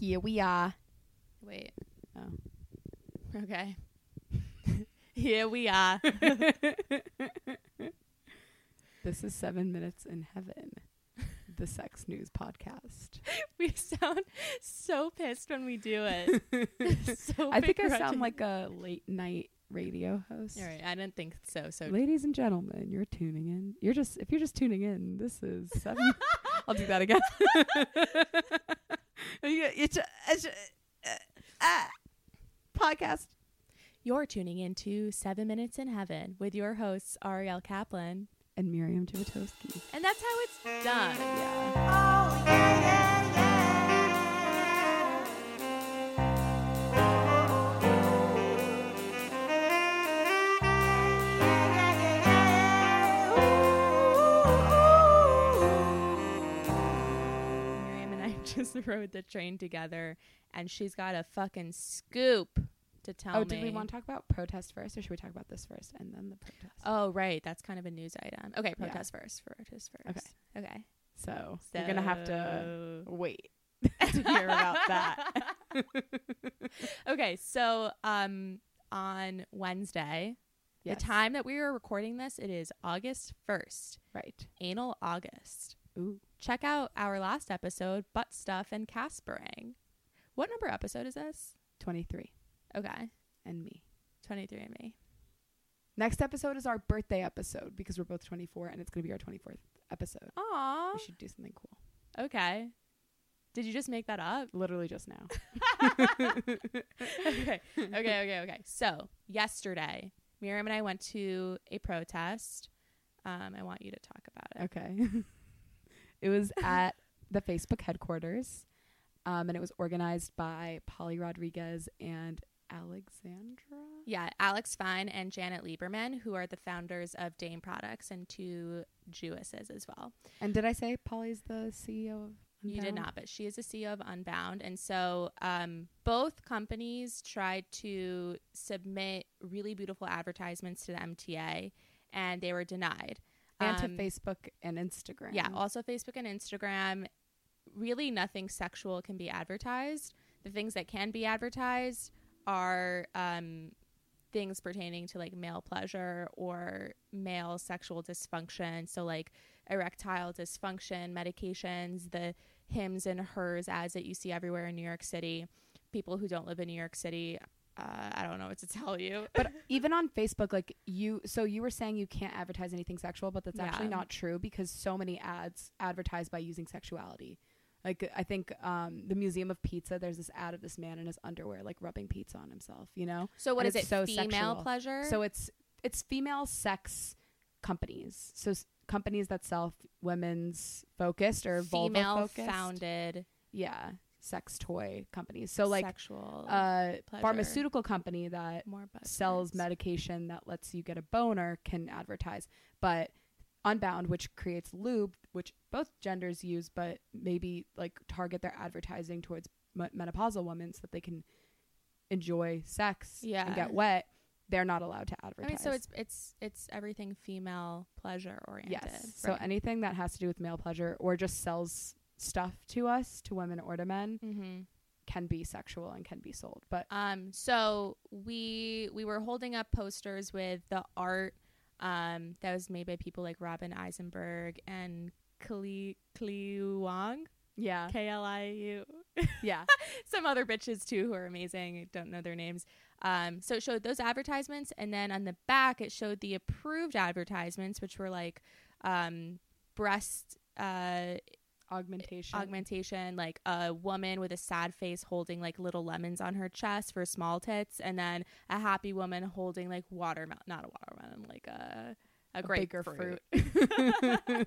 Here we are. Wait. Oh. Okay. Here we are. This is Seven Minutes in Heaven, the sex news podcast. we sound so pissed when we do it. so I think I sound like a late night radio host. All right, I didn't think so. So Ladies and gentlemen, you're tuning in. You're just if you're just tuning in, this is seven. I'll do that again. it's a, it's a, uh, ah, podcast. you're tuning into Seven Minutes in Heaven with your hosts Ariel Kaplan, And Miriam Jamatowski. and that's how it's done. Yeah. Miriam and I just rode the train together, and she's got a fucking scoop to tell Oh, me. did we want to talk about protest first, or should we talk about this first and then the protest? Oh, right. That's kind of a news item. Okay, Yeah. protest first. Protest first. Okay. Okay. So, you're gonna have to wait to hear about that. okay, so um on Wednesday, Yes. the time that we are recording this, it is August 1st, right? anal August. Ooh, Check out our last episode, butt stuff and Caspering. What number episode is this? twenty three, Okay, and me. 23 and me. Next episode is our birthday episode because we're both twenty four, and it's gonna be our twenty fourth episode. Aw. We should do something cool. Okay. Did you just make that up? Literally just now. okay. Okay, okay, okay. So, yesterday, Miriam and I went to a protest. Um, I want you to talk about it. Okay. it was at the Facebook headquarters, um, and it was organized by Polly Rodriguez and Alexandra. Yeah, Alex Fine and Janet Lieberman, who are the founders of Dame Products and two Jewesses as well. And did I say Polly's the CEO of? You did not, but she is the CEO of Unbound. And so um, both companies tried to submit really beautiful advertisements to the MTA, and they were denied. And to Um, Facebook and Instagram. Yeah, also Facebook and Instagram. Really, nothing sexual can be advertised. The things that can be advertised are um, things pertaining to like male pleasure or male sexual dysfunction. So, like erectile dysfunction medications, the hims and hers ads that you see everywhere in New York City. People who don't live in New York City, uh, I don't know what to tell you. but even on Facebook, like you, so you were saying you can't advertise anything sexual, but that's actually not true because so many ads advertise by using sexuality. Like I think um, the Museum of Pizza, there's this ad of this man in his underwear, like rubbing pizza on himself. You know, So, what And is it? so female sexual. pleasure? so it's it's female sex companies. So s- companies that sell f- women's focused or female focused. founded yeah, sex toy companies. So like sexual a pleasure. pharmaceutical company that more sells medication that lets you get a boner can advertise. But Unbound, which creates lube, which both genders use, but maybe like target their advertising towards m- menopausal women so that they can enjoy sex Yeah. and get wet, they're not allowed to advertise. I mean, so it's it's it's everything female pleasure oriented. yes. So anything that has to do with male pleasure or just sells stuff to us, to women or to men, Mhm. can be sexual and can be sold. But Um, so we we were holding up posters with the art um, that was made by people like Robin Eisenberg and Kli Kli Wang, yeah, K L I U. yeah, Some other bitches too who are amazing. I don't know their names. Um, so it showed those advertisements, and then on the back it showed the approved advertisements, which were like um, breast uh, augmentation. augmentation like a woman with a sad face holding like little lemons on her chest for small tits and then a happy woman holding like watermelon not a watermelon like a a, A grapefruit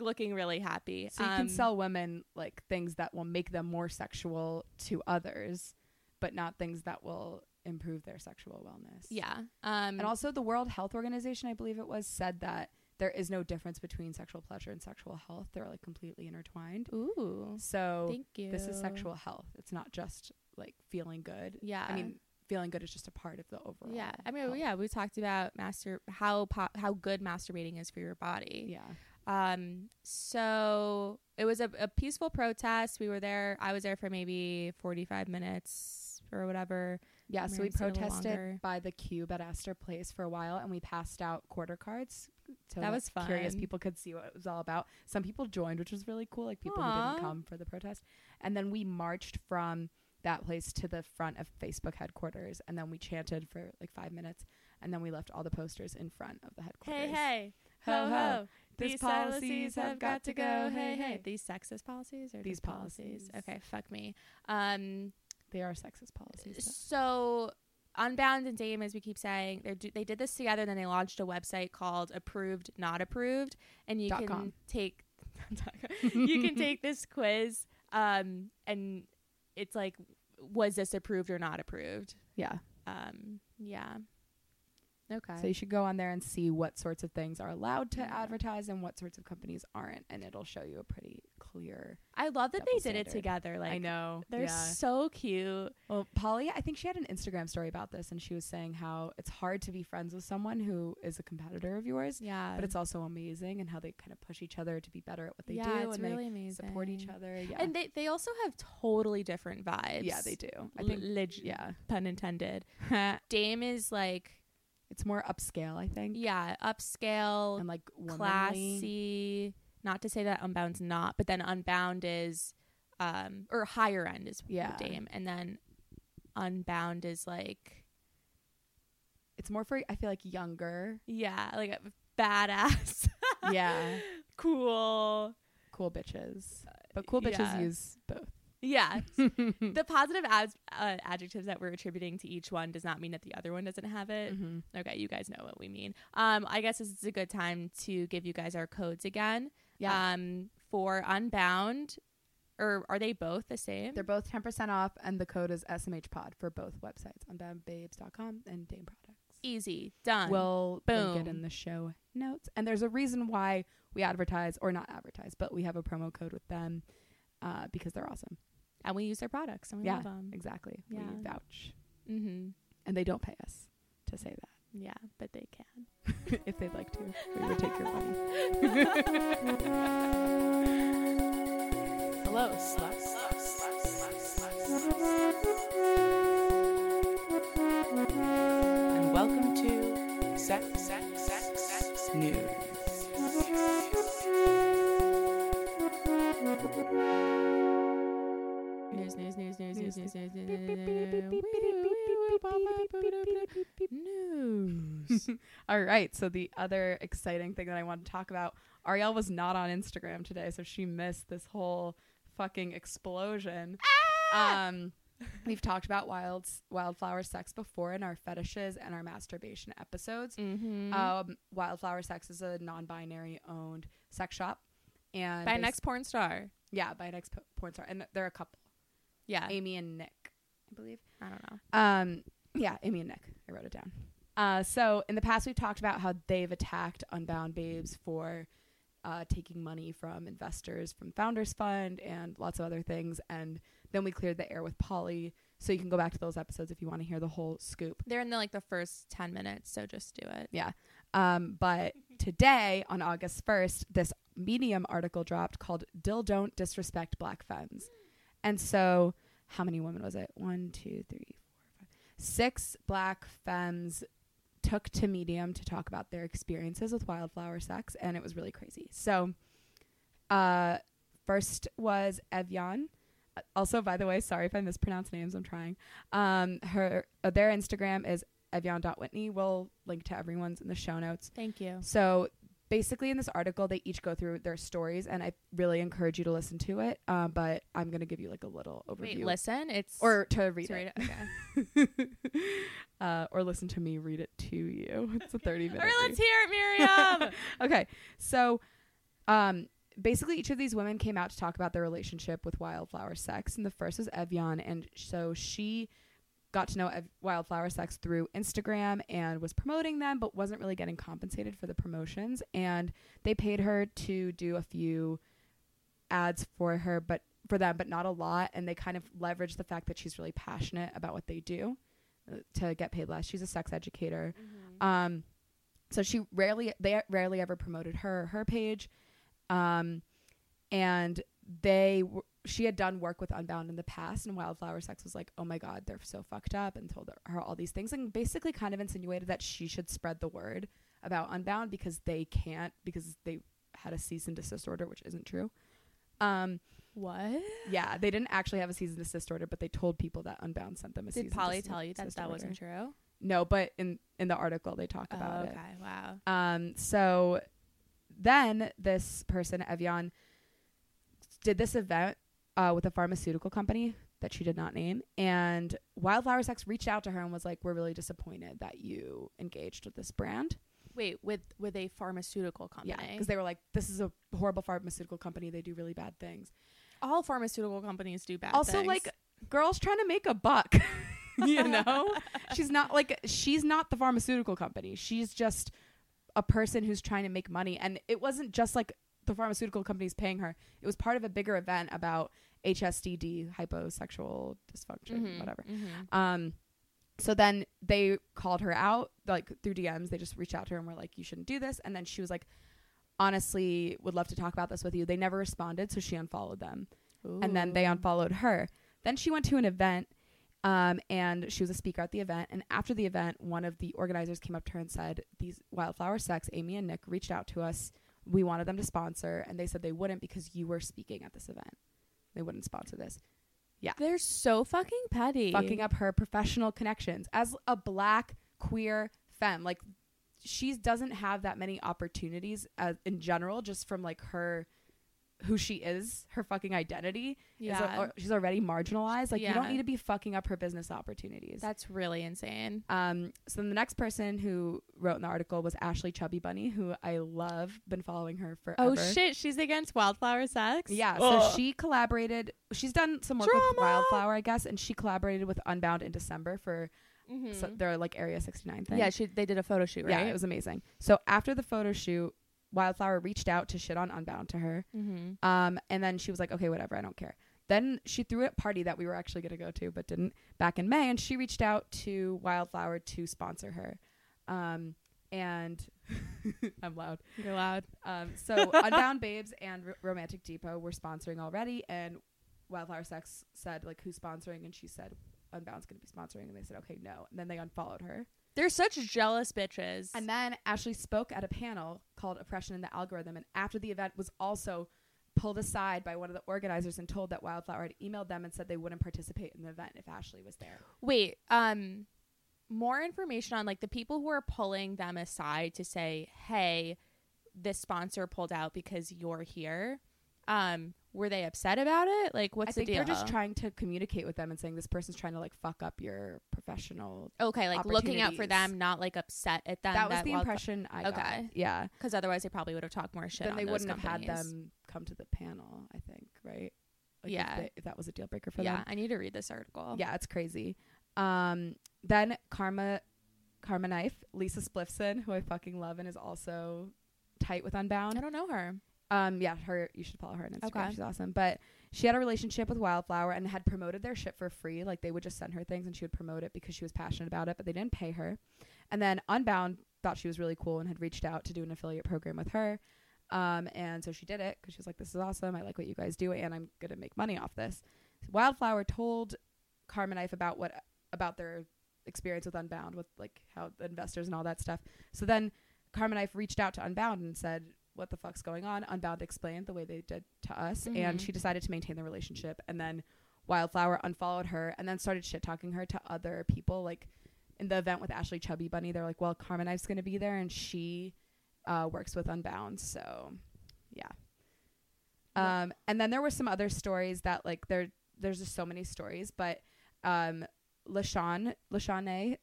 looking really happy So you Um, can sell women like things that will make them more sexual to others, but not things that will improve their sexual wellness. yeah um And also the World Health Organization, I believe it was, said that there is no difference between sexual pleasure and sexual health. They're like completely intertwined. ooh So thank you this is sexual health. It's not just like feeling good. yeah I mean, feeling good is just a part of the overall. yeah i mean health. yeah we talked about master how po- how good masturbating is for your body Yeah. Um, so it was a, a peaceful protest. We were there. I was there for maybe 45 minutes or whatever. Yeah, so we Mary stayed a little protested by the cube at Astor Place for a while, and we passed out quarter cards. So That was fun. Curious people could see what it was all about. Some people joined, which was really cool. Like people who didn't come for the protest, and then we marched from that place to the front of Facebook headquarters, and then we chanted for like five minutes, and then we left all the posters in front of the headquarters. Hey, hey. Ho, Ho, ho. ho. These These policies have got to go. Hey, hey. These sexist policies or These policies? policies. Okay, fuck me. Um, They are sexist policies. though. so Unbound and Dame, as we keep saying, they do, they did this together. And then they launched a website called Approved Not Approved, and you Dot can com. take you can take this quiz, um, and it's like, was this approved or not approved? Yeah. Um, yeah. Okay. So you should go on there and see what sorts of things are allowed to advertise and what sorts of companies aren't, and it'll show you a pretty clear. I love that they did it together. Like I know they're yeah. so cute. Well, Polly, I think she had an Instagram story about this, and she was saying how it's hard to be friends with someone who is a competitor of yours, Yeah. but it's also amazing, and how they kind of push each other to be better at what they yeah, do, it's and really they amazing. support each other. Yeah, And they they also have totally different vibes. yeah, they do. I think. leg- yeah, pun intended. Dame is like it's more upscale. I think. yeah, upscale, and like womanly. classy. Not to say that Unbound's not, but then Unbound is um or higher end is Yeah. Dame, and then Unbound is like It's more for I feel like younger. yeah, like a badass, yeah, cool. cool bitches, but cool bitches yeah. use both. Yeah, the positive ad- uh, adjectives that we're attributing to each one does not mean that the other one doesn't have it. Mhm. Okay, you guys know what we mean. Um, I guess this is a good time to give you guys our codes again. Yeah, Um, for Unbound, or are they both the same? they're both ten percent off, and the code is SMH Pod for both websites, unboundbabes.com and Dame Products. easy done. We'll link it in the show notes. And there's a reason why we advertise, or not advertise, but we have a promo code with them uh, because they're awesome. and we use their products and we Yeah. love them. Exactly. Yeah. We vouch. Mm-hmm. And they don't pay us to say that. Yeah, but they can. if they'd like to, we would take your money. Hello, sluts. and welcome to Sex, Sex, Sex, Sex News. News, news, news, news, news, news, news, News. All right. So the other exciting thing that I want to talk about, Ariel was not on Instagram today, so she missed this whole fucking explosion. Um, we've talked about wild wildflower sex before in our fetishes and our masturbation episodes. Mm-hmm. Um, Wildflower Sex is a non-binary owned sex shop, and By next porn star. yeah, by next po- porn star, and they're a couple, Yeah. Amy and Nick, I believe. I don't know. Um, yeah, Amy and Nick. I wrote it down. Uh, so in the past, we've talked about how they've attacked Unbound Babes for uh, taking money from investors from Founders Fund and lots of other things, and then we cleared the air with Polly. So you can go back to those episodes if you want to hear the whole scoop. They're in the like the first ten minutes, so just do it. Yeah. Um, but today, on August 1st, this Medium article dropped called Dill Don't Disrespect Black Femmes. And so, how many women was it? One, two, three, four, five. Six black femmes took to Medium to talk about their experiences with wildflower sex, and it was really crazy. So, uh, first was Evyan. Also, by the way, sorry if I mispronounce names. I'm trying. Um, her uh, their Instagram is evyan.whitney. We'll link to everyone's in the show notes. Thank you. So basically, in this article, they each go through their stories, and I really encourage you to listen to it. Uh, but I'm gonna give you like a little overview, Wait, listen. It's or to read to it, read it. Okay. uh, or listen to me read it to you. It's a 30 minute. Right, let's hear it, Miriam. okay, so um, basically, each of these women came out to talk about their relationship with wildflower sex, and the first was Evyan, and so she got to know wildflower sex through Instagram and was promoting them, but wasn't really getting compensated for the promotions, and they paid her to do a few ads for her, but for them, but not a lot, and they kind of leveraged the fact that she's really passionate about what they do uh, to get paid less. She's a sex educator. Um, so she rarely they rarely ever promoted her her page, Um, and they w- she had done work with Unbound in the past, and Wildflower Sex was like, "Oh my god, they're so fucked up," and told her all these things, and basically kind of insinuated that she should spread the word about Unbound because they can't because they had a cease and desist order, which isn't true. Um, What? yeah, they didn't actually have a cease and desist order, but they told people that Unbound sent them a cease Did Polly tell you that that order. wasn't true? No, but in in the article they talk about oh, it. okay. Wow. Um, so then this person, Evyan, did this event uh, with a pharmaceutical company that she did not name. And Wildflower Sex reached out to her and was like, We're really disappointed that you engaged with this brand. Wait, with with a pharmaceutical company. Yeah. Because they were like, This is a horrible pharmaceutical company. They do really bad things. all pharmaceutical companies do bad things. also, things. like, girls trying to make a buck. you know? she's not like, she's not the pharmaceutical company. She's just a person who's trying to make money. And it wasn't just like the pharmaceutical companies paying her, it was part of a bigger event about HSDD, hyposexual dysfunction, Mhm, whatever. mhm. Um, so then they called her out, like through DMs. They just reached out to her and were like, "You shouldn't do this." And then she was like, "Honestly, would love to talk about this with you." They never responded, so she unfollowed them, and then they unfollowed her. Then she went to an event, um, and she was a speaker at the event. And after the event, one of the organizers came up to her and said, "These Wildflower Sex, Amy and Nick, reached out to us. We wanted them to sponsor, and they said they wouldn't because you were speaking at this event. They wouldn't sponsor this." Yeah. They're so fucking petty. fucking up her professional connections as a black queer femme. Like she doesn't have that many opportunities as, in general, just from like her who she is, her fucking identity. Yeah. or she's already marginalized. Like you don't need to be fucking up her business opportunities. That's really insane. Um, so then the next person who wrote in the article was Ashley Chubby Bunny, who I love. Been following her for. Oh shit, she's against wildflower sex. Yeah, Ugh. so she collaborated. She's done some work with Wildflower, I guess, and she collaborated with Unbound in December for Mhm. so their like Area 69 thing. yeah, she they did a photo shoot, right? yeah, it was amazing. So after the photo shoot, Wildflower reached out to shit on Unbound to her. mm-hmm. Um, and then she was like, okay, whatever, I don't care. Then she threw a party that we were actually going to go to, but didn't back in May. And she reached out to Wildflower to sponsor her. Um, and I'm loud. You're loud. Um, so Unbound Babes and R- Romantic Depot were sponsoring already, and Wildflower Sex said like who's sponsoring, and she said Unbound's going to be sponsoring, and they said okay, no, and then they unfollowed her. They're such jealous bitches. And then Ashley spoke at a panel called Oppression in the Algorithm, and after the event was also pulled aside by one of the organizers and told that Wildflower had emailed them and said they wouldn't participate in the event if Ashley was there. Wait, um more information on like the people who are pulling them aside to say, "Hey, this sponsor pulled out because you're here." Um were they upset about it? Like what's I think the deal? they're just trying to communicate with them and saying this person's trying to like fuck up your professional. okay, like looking out for them, not like upset at them. that was the impression I got. Okay. Yeah. Because otherwise, they probably would have talked more shit. then they wouldn't have had them come to the panel. I think, right? Like Yeah. If, they- if that was a deal breaker for Yeah, them. I need to read this article. Yeah, it's crazy. Um, then Karma, Karma Knife, Lisa Spliffson, who I fucking love and is also tight with Unbound. I don't know her. Um, yeah, her. You should follow her on Instagram. Okay. She's awesome. But she had a relationship with Wildflower and had promoted their shit for free. Like they would just send her things and she would promote it because she was passionate about it, but they didn't pay her. And then Unbound thought she was really cool and had reached out to do an affiliate program with her. Um, and so she did it because she was like, "This is awesome. I like what you guys do, and I'm gonna make money off this." Wildflower told Karma Knife about what about their experience with Unbound, with like how the investors and all that stuff. So then Karma Knife reached out to Unbound and said, "What the fuck's going on?" Unbound explained the way they did to us, and Mhm. she decided to maintain the relationship. And then Wildflower unfollowed her and then started shit talking her to other people. Like in the event with Ashley Chubby Bunny, they're like, "Well, Karma Knife's gonna be there, and she uh, works with Unbound, so yeah." Yeah. Um, and then there were some other stories that like there there's just so many stories, but um, Lashawn Lashane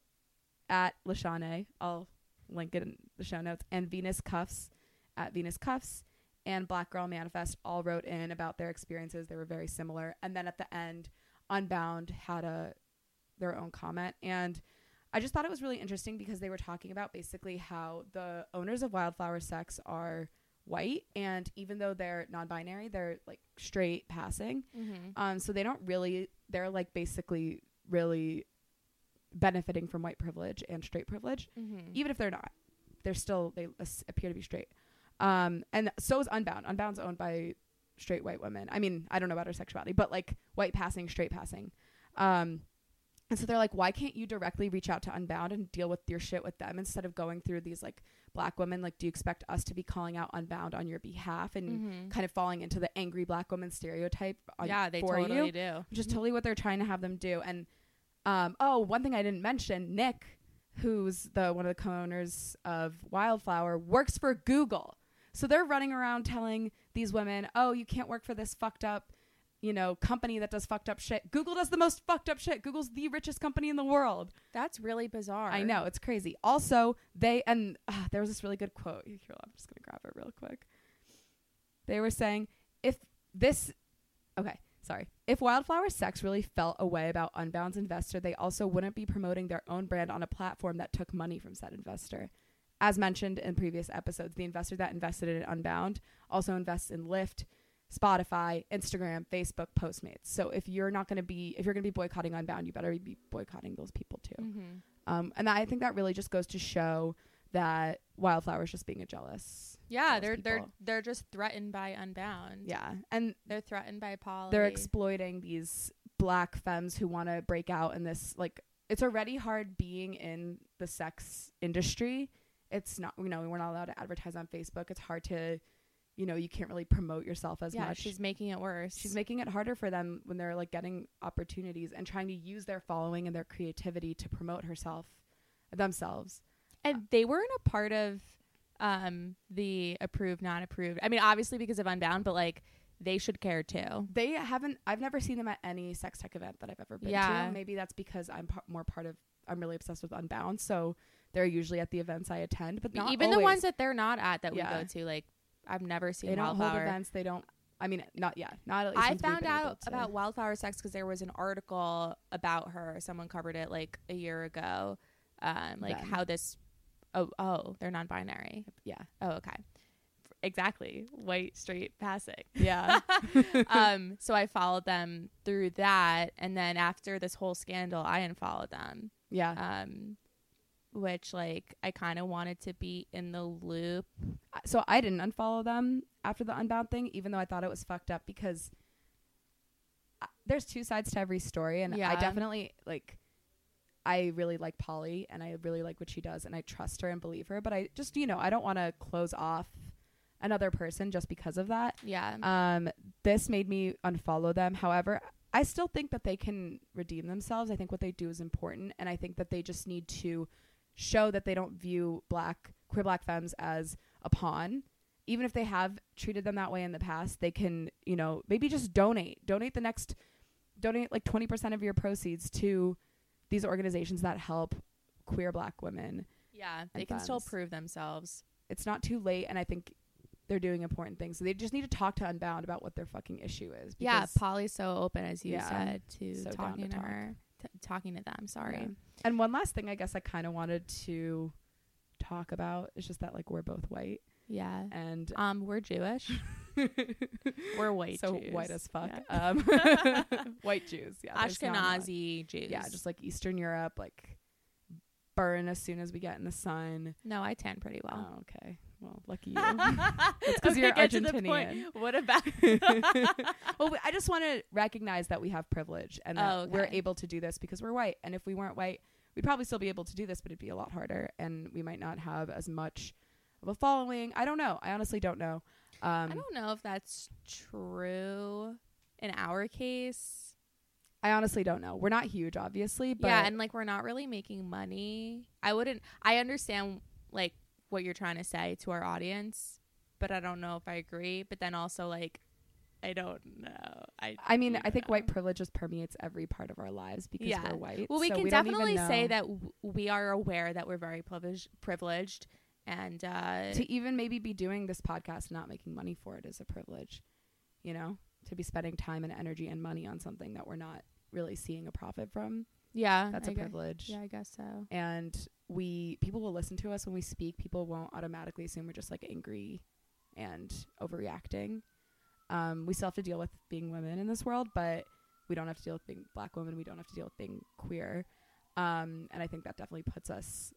at Lashane, I'll link it in the show notes, and Venus Cuffs at Venus Cuffs and Black Girl Manifest all wrote in about their experiences. They were very similar. And then at the end, Unbound had a their own comment and I just thought it was really interesting because they were talking about basically how the owners of Wildflower Sex are white and even though they're non-binary, they're like straight passing. Mm-hmm. Um, so they don't really, they're like basically really benefiting from white privilege and straight privilege, Mm-hmm. even if they're not. They're still, they appear to be straight. Um, and so is Unbound. Unbound's owned by straight white women. I mean, I don't know about her sexuality, but like white passing, straight passing. Um, and so they're like, why can't you directly reach out to Unbound and deal with your shit with them instead of going through these like black women? Like, do you expect us to be calling out Unbound on your behalf and Mhm. kind of falling into the angry black woman stereotype? On, yeah, they for totally you? do. which is totally what they're trying to have them do. And um, oh, one thing I didn't mention, Nick, who's the one of the co-owners of Wildflower, works for Google. So they're running around telling these women, "Oh, you can't work for this fucked up, you know, company that does fucked up shit. Google does the most fucked up shit. Google's the richest company in the world." That's really bizarre. I know it's crazy. Also, they and uh, there was this really good quote. Here, I'm just gonna grab it real quick. They were saying if this, okay, sorry, if Wildflower Sex really felt a way about Unbound's investor, they also wouldn't be promoting their own brand on a platform that took money from said investor. As mentioned in previous episodes, the investor that invested in Unbound also invests in Lyft, Spotify, Instagram, Facebook, Postmates. So if you're not going to be, if you're going to be boycotting Unbound, you better be boycotting those people too. Mhm. Um, and I think that really just goes to show that Wildflower's just being a jealous. Yeah, they're they're they're just threatened by Unbound. Yeah. And they're threatened by Polly. they're exploiting these black femmes who want to break out in this like it's already hard being in the sex industry. It's not you know, we're not allowed to advertise on Facebook. It's hard to you know, you can't really promote yourself as yeah, much. she's making it worse. She's making it harder for them when they're like getting opportunities and trying to use their following and their creativity to promote herself themselves. and they weren't a part of um the approved not approved. I mean, obviously because of Unbound, but like they should care too. They haven't. I've never seen them at any sex tech event that I've ever been Yeah. to. Maybe that's because I'm par- more part of. I'm really obsessed with Unbound, so they're usually at the events I attend. But not Even the ones that they're not at that Yeah. we go to, like I've never seen they don't hold events. They don't. I mean, not yet. Not at least. I found out about Wildflower Sex because there was an article about her. Someone covered it like a year ago. Um, like how this. Oh, oh, they're non-binary. Yeah. Oh, okay. Exactly. White, straight, passing. Yeah. um, so I followed them through that, and then after this whole scandal, I unfollowed them. yeah. Um, which like I kind of wanted to be in the loop. so I didn't unfollow them after the Unbound thing, even though I thought it was fucked up because I- there's two sides to every story, and I definitely like. I really like Polly, and I really like what she does, and I trust her and believe her. But I just, you know, I don't want to close off another person just because of that. Yeah. Um, this made me unfollow them. However, I still think that they can redeem themselves. I think what they do is important, and I think that they just need to show that they don't view black queer black femmes as a pawn. Even if they have treated them that way in the past, they can, you know, maybe just donate. Donate the next donate like 20% of your proceeds to these organizations that help queer black women. yeah. They can still prove themselves. It's not too late and I think they're doing important things. So they just need to talk to Unbound about what their fucking issue is. Yeah. Polly's so open, as you Yeah. said, to So to talking to, talk. her, t- talking to them. Sorry. Yeah. And one last thing I guess I kind of wanted to talk about is just that like we're both white Yeah. and Um, we're Jewish. We're white. so Jews. white as fuck. Yeah. Um, white Jews, yeah. there's not much. Ashkenazi Jews. Yeah, just like Eastern Europe, like burn as soon as we get in the sun. no, I tan pretty well. Oh, okay. Well, lucky you. It's 'cause you're get to the point. Argentinian. What about? well, we- I just want to recognize that we have privilege and that Oh, we're able to do this because we're white. And if we weren't white, we'd probably still be able to do this, but it'd be a lot harder, and we might not have as much of a following. I don't know. I honestly don't know. Um, I don't know if that's true in our case. I honestly don't know. We're not huge, obviously, but yeah, and like we're not really making money. I wouldn't. I understand like what you're trying to say to our audience, but I don't know if I agree. But then also like, I don't know. I I mean, I think know. white privilege just permeates every part of our lives because Yeah. we're white. Well, we so can don't definitely say that w- we are aware that we're very privileged, privileged, and uh, to even maybe be doing this podcast and not making money for it is a privilege you know to be spending time and energy and money on something that we're not really seeing a profit from yeah, that's a a privilege Yeah, I guess so. and we people will listen to us when we speak people won't automatically assume we're just like angry and overreacting um, we still have to deal with being women in this world but we don't have to deal with being black women we don't have to deal with being queer um, and i think that definitely puts us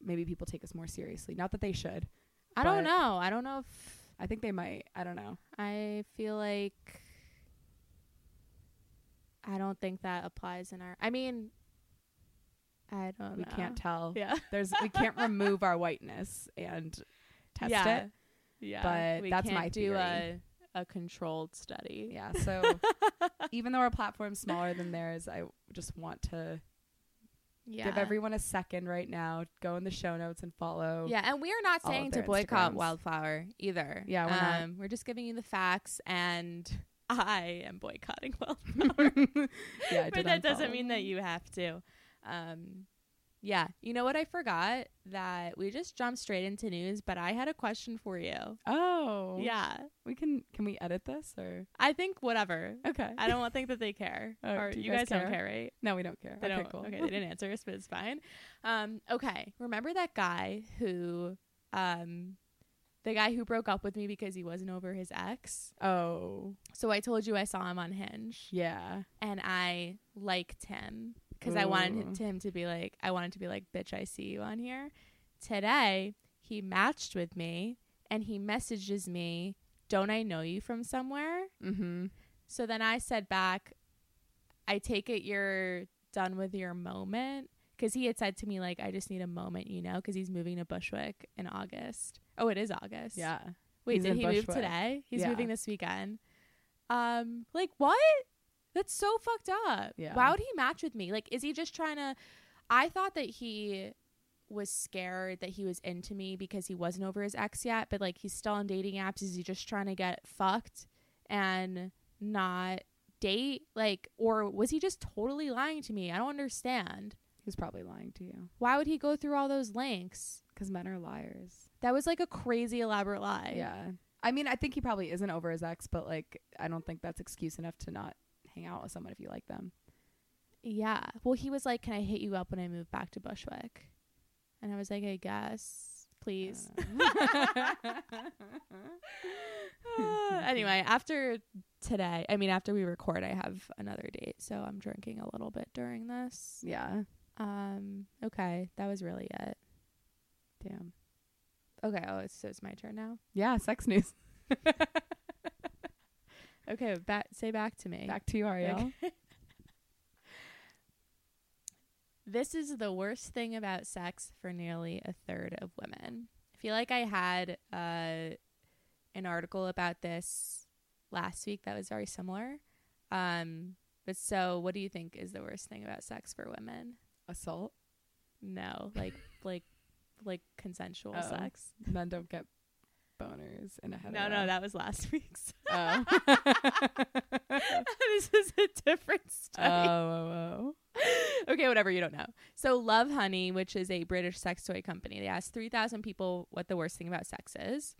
maybe people take us more seriously not that they should I don't know. I don't know if I think they might. I don't know. I feel like I don't think that applies in our. I mean, I don't know. We know. can't tell. Yeah. There's we can't remove our whiteness and test yeah. it. Yeah. but we that's can't my do a a controlled study. Yeah. So even though our platform's smaller than theirs, I just want to Yeah. give everyone a second right now. Go in the show notes and follow. Yeah, and we are not saying to boycott Instagrams. Wildflower either. Yeah, we're not. um, we're just giving you the facts, and I am boycotting Wildflower. yeah. I but that doesn't mean that you have to. Um, yeah, you know what I forgot that we just jumped straight into news, but I had a question for you. Oh. Yeah, We can. Can we edit this or? I think whatever. Okay. I don't think that they care, Oh, or do you you guys, guys don't care? care, right? No, we don't care. They okay. don't. Cool. Okay, they didn't answer us, but it's fine. Um, okay, remember that guy who, um, the guy who broke up with me because he wasn't over his ex. oh. So I told you I saw him on Hinge, Yeah. and I liked him because I wanted him to, him to be like, I wanted to be like, bitch, I see you on here. Today he matched with me, and he messages me, "Don't I know you from somewhere?" Mm-hmm. So then I said back, I take it you're done with your moment. Because he had said to me, like, I just need a moment, you know, because he's moving to Bushwick in August. Oh, it is August. Yeah. Wait, He's did he move today? He's Yeah. moving this weekend. Um, like, what? That's so fucked up. Yeah. Why would he match with me? Like, is he just trying to. I thought that he was scared that he was into me because he wasn't over his ex yet, but like he's still on dating apps. Is he just trying to get fucked and not date? Like, or was he just totally lying to me? I don't understand. He's probably lying to you Why would he go through all those links? because men are liars. That was like a crazy elaborate lie. Yeah. I mean, I think he probably isn't over his ex, but like, I don't think that's excuse enough to not hang out with someone if you like them. Yeah. Well, he was like, "Can I hit you up when I move back to Bushwick?" And I was like, "I guess, please." Uh. anyway, after today, I mean, after we record, I have another date, so I'm drinking a little bit during this. yeah. Um. Okay, that was really it. Damn. Okay. Oh, so it's my turn now. Yeah. Sex news. Okay. Back. Say back to me. Back to you, Ariel. Okay. This is the worst thing about sex for nearly a third of women. I feel like I had uh, an article about this last week that was very similar. Um, but so, what do you think is the worst thing about sex for women? Assault. No, like like like consensual Oh. sex. Men don't get boners in a hetero. No, no, that was last week's. Oh. this is a different oh, oh study. oh, okay, whatever, you don't know. So, Lovehoney, which is a British sex toy company, they asked 3,000 people what the worst thing about sex is.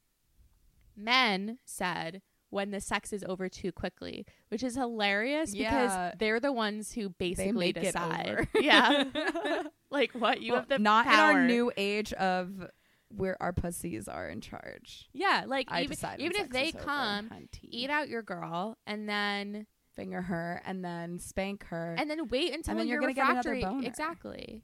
Men said when the sex is over too quickly, which is hilarious Yeah. because they're the ones who basically decide. Yeah. like what? You Well, have the not power. in our new age of where our pussies are in charge. Yeah, like I even, even if they come, eat out your girl and then finger her and then spank her. and then wait until then you're your gonna get another refractory exactly.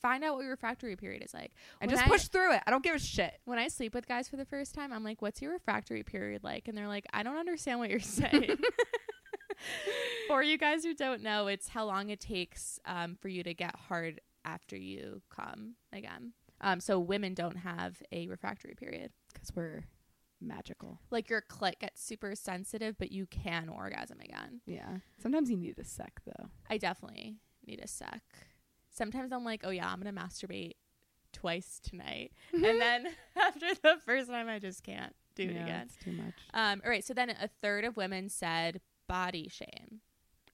Find out what your refractory period is like. and when just I- push through it. I don't give a shit. when I sleep with guys for the first time, I'm like, "What's your refractory period like?" And they're like, "I don't understand what you're saying." for you guys who don't know, it's how long it takes um, for you to get hard after you come again. Um, so women don't have a refractory period. Because we're magical. Like your clit gets super sensitive, but you can orgasm again. Yeah. Sometimes you need a sec though. I definitely need a sec. Sometimes I'm like, "Oh yeah, I'm gonna masturbate twice tonight," and then after the first time, I just can't do it again. It's too much. Um, all right. So then a third of women said body shame.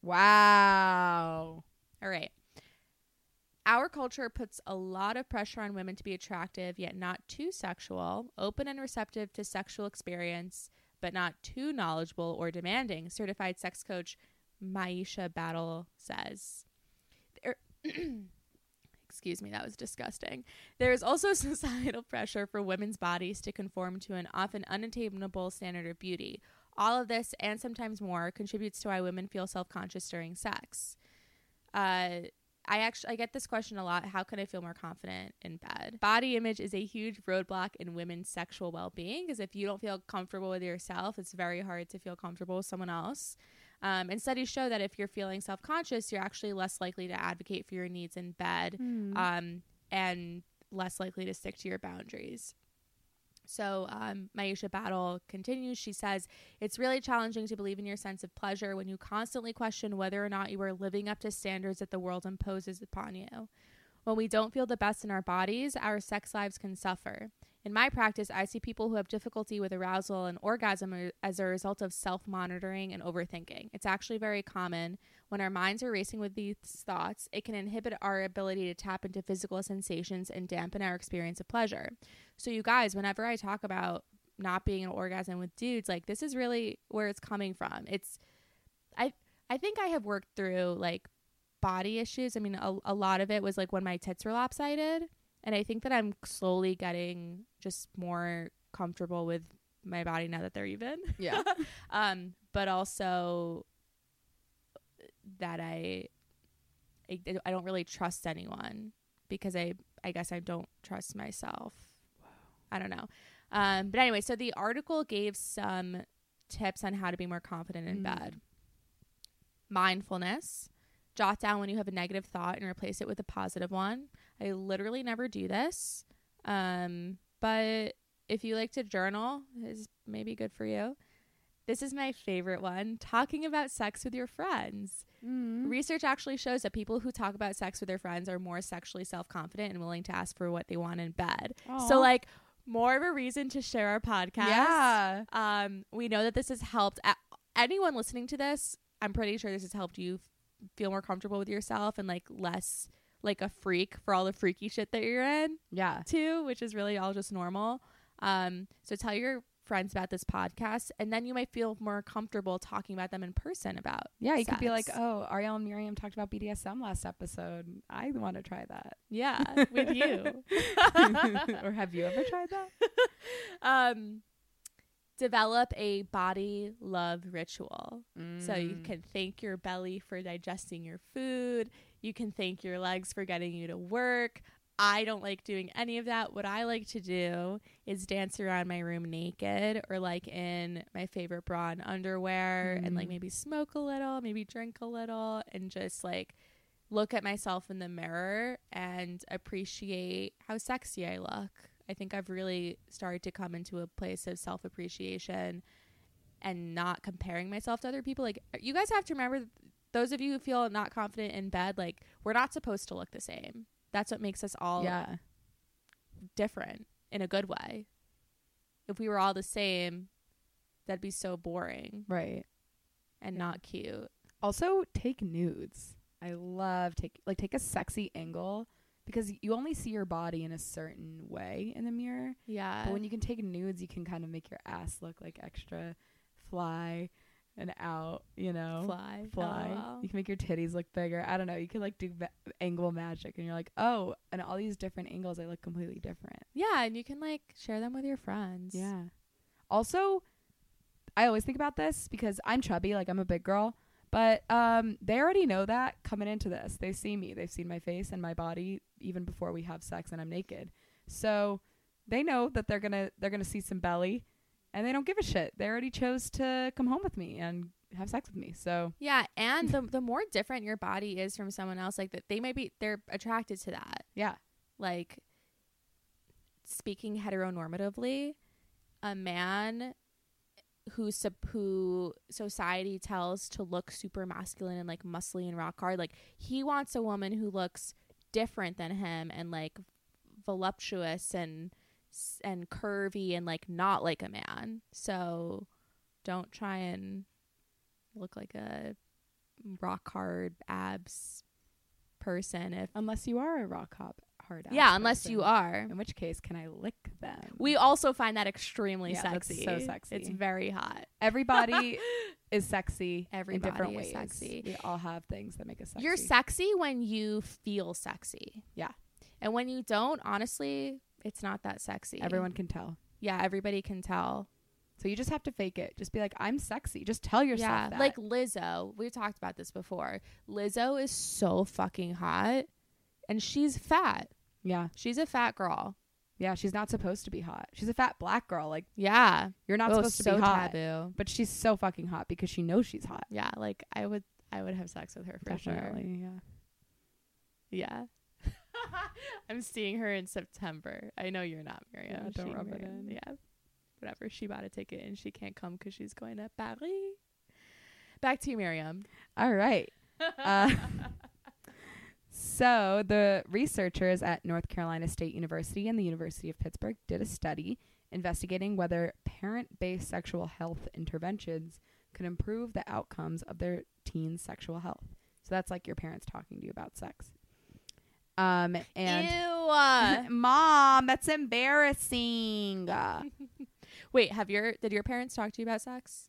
Wow. All right. Our culture puts a lot of pressure on women to be attractive, yet not too sexual, open and receptive to sexual experience, but not too knowledgeable or demanding, certified sex coach Maisha Battle says. There- Excuse me, that was disgusting. There is also societal pressure for women's bodies to conform to an often unattainable standard of beauty. All of this, and sometimes more, contributes to why women feel self conscious during sex. Uh, I actually I get this question a lot. How can I feel more confident in bed? Body image is a huge roadblock in women's sexual well-being because if you don't feel comfortable with yourself, it's very hard to feel comfortable with someone else. Um, and studies show that if you're feeling self-conscious, you're actually less likely to advocate for your needs in bed, Hmm. um, and less likely to stick to your boundaries. So um, Maisha Battle continues. She says, It's really challenging to believe in your sense of pleasure when you constantly question whether or not you are living up to standards that the world imposes upon you. When we don't feel the best in our bodies, our sex lives can suffer. In my practice, I see people who have difficulty with arousal and orgasm as a result of self monitoring and overthinking. It's actually very common. When our minds are racing with these thoughts, it can inhibit our ability to tap into physical sensations and dampen our experience of pleasure. So, you guys, whenever I talk about not being an orgasm with dudes, like this is really where it's coming from. It's, I, I think I have worked through like body issues. I mean, a, a lot of it was like when my tits were lopsided, and I think that I'm slowly getting just more comfortable with my body now that they're even. Yeah. um, but also that I, I, I don't really trust anyone because I, I guess I don't trust myself. I don't know. Um, but anyway, so the article gave some tips on how to be more confident in Mm. bed. Mindfulness. Jot down when you have a negative thought and replace it with a positive one. I literally never do this. Um, but if you like to journal, is maybe good for you. This is my favorite one talking about sex with your friends. Mm. Research actually shows that people who talk about sex with their friends are more sexually self confident and willing to ask for what they want in bed. So, like, more of a reason to share our podcast. Yeah. Um, we know that this has helped a- anyone listening to this. I'm pretty sure this has helped you f- feel more comfortable with yourself and like less like a freak for all the freaky shit that you're in Yeah. too, which is really all just normal. Um, so tell your friends about this podcast, and then you might feel more comfortable talking about them in person about. Yeah, you could be like, oh, Ariel and Miriam talked about BDSM last episode. I want to try that. yeah, with you. or have you ever tried that? um, develop a body love ritual. So you Mm. can thank your belly for digesting your food. You can thank your legs for getting you to work. I don't like doing any of that. What I like to do is dance around my room naked or like in my favorite bra and underwear and like Mm. maybe smoke a little, maybe drink a little and just like look at myself in the mirror and appreciate how sexy I look. I think I've really started to come into a place of self appreciation and not comparing myself to other people. Like, you guys have to remember, those of you who feel not confident in bed, like, we're not supposed to look the same. That's what makes us all yeah. different in a good way. If we were all the same, that'd be so boring Right. and Yeah. not cute. Also, take nudes. I love take like take a sexy angle because you only see your body in a certain way in the mirror. Yeah. But when you can take nudes, you can kind of make your ass look like extra fly and out, you know. fly, Fly. LOL. You can make your titties look bigger. I don't know. You can like do va- angle magic and you're like, "Oh, and all these different angles they look completely different." Yeah, and you can like share them with your friends. Yeah. Also, I always think about this because I'm chubby, like I'm a big girl, but um they already know that coming into this. They see me. They've seen my face and my body even before we have sex and I'm naked. So, they know that they're going to they're going to see some belly and they don't give a shit. They already chose to come home with me and have sex with me. So, Yeah, and the the more different your body is from someone else, like that, they might be they're attracted to that. yeah. Like speaking heteronormatively, a man who who society tells to look super masculine and like muscly and rock hard, like he wants a woman who looks different than him and like voluptuous and and curvy and like not like a man. So don't try and look like a rock hard abs person if Unless you are a rock hop hard ass yeah unless person. you are In which case, can I lick them? we also find that extremely Yeah, sexy so sexy. it's very hot Everybody is sexy Everybody in different is ways. sexy. We all have things that make us sexy. you're sexy when you feel sexy Yeah. and when you don't honestly it's not that sexy Everyone can tell. yeah everybody can tell So you just have to fake it. Just be like, I'm sexy. Just tell yourself yeah, that. like Lizzo. We've talked about this before. Lizzo is so fucking hot, and she's fat. yeah, She's a fat girl. yeah. She's not supposed to be hot. She's a fat black girl. Like Yeah, you're not Oh, supposed to so be hot. taboo. But she's so fucking hot because she knows she's hot. Yeah, like I would, I would have sex with her for sure. Yeah. Yeah. I'm seeing her in September. I know you're not, Miriam. Yeah, don't She- rub it in. Yeah. Whatever. She bought a ticket and she can't come because she's going to Paris. Back to you, Miriam. All right. Uh, So, the researchers at North Carolina State University and the University of Pittsburgh did a study investigating whether parent based sexual health interventions could improve the outcomes of their teens' sexual health. So, that's like your parents talking to you about sex. Um, and Ew. mom, that's embarrassing. Wait, have your did your parents talk to you about sex?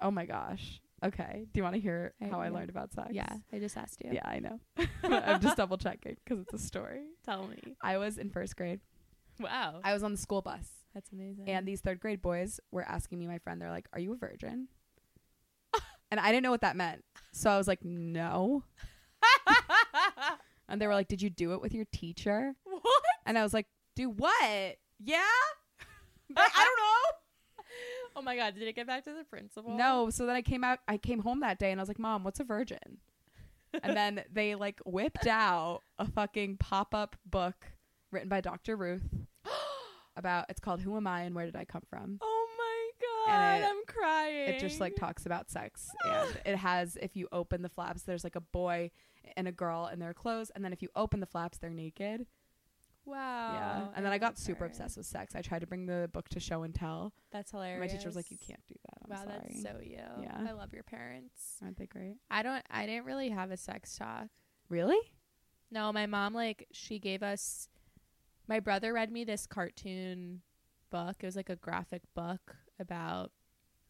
oh my gosh. Okay. Do you want to hear I- how I yeah. learned about sex? Yeah, I just asked you. Yeah, I know. I'm just double checking because it's a story. Tell me. I was in first grade. Wow. I was on the school bus. That's amazing. And these third grade boys were asking me, my friend, they're like, Are you a virgin? and I didn't know what that meant. So I was like, No. And they were like, Did you do it with your teacher? what? And I was like, Do what? Yeah? But I don't know. Oh my god, did it get back to the principal? No. So then I came out, I came home that day and I was like, Mom, what's a virgin? and then they like whipped out a fucking pop up book written by Dr. Ruth about, it's called Who Am I and Where Did I Come From? Oh And it- I'm crying. it just like talks about sex and it has if you open the flaps there's like a boy and a girl in their clothes and then if you open the flaps they're naked Wow. yeah and then i got super her. obsessed with sex i tried to bring the book to show and tell That's hilarious. my teacher was like you can't do that i'm wow, sorry that's so you. Yeah. I love your parents. aren't they great I don't. I didn't really have a sex talk. really No, my mom like she gave us. My brother read me this cartoon book. It was like a graphic book about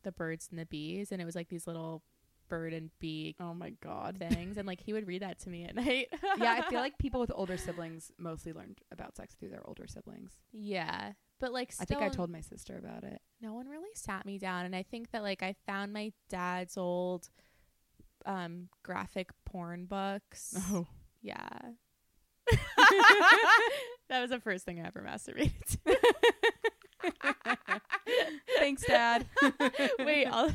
the birds and the bees, and it was like these little bird and bee oh my god. things, and like he would read that to me at night. yeah i feel like people with older siblings mostly learned about sex through their older siblings. Yeah, but like i think i told my sister about it. No one really sat me down and i think that like i found my dad's old um graphic porn books. Oh. Yeah. That was the first thing i ever masturbated to thanks dad. Wait I'll,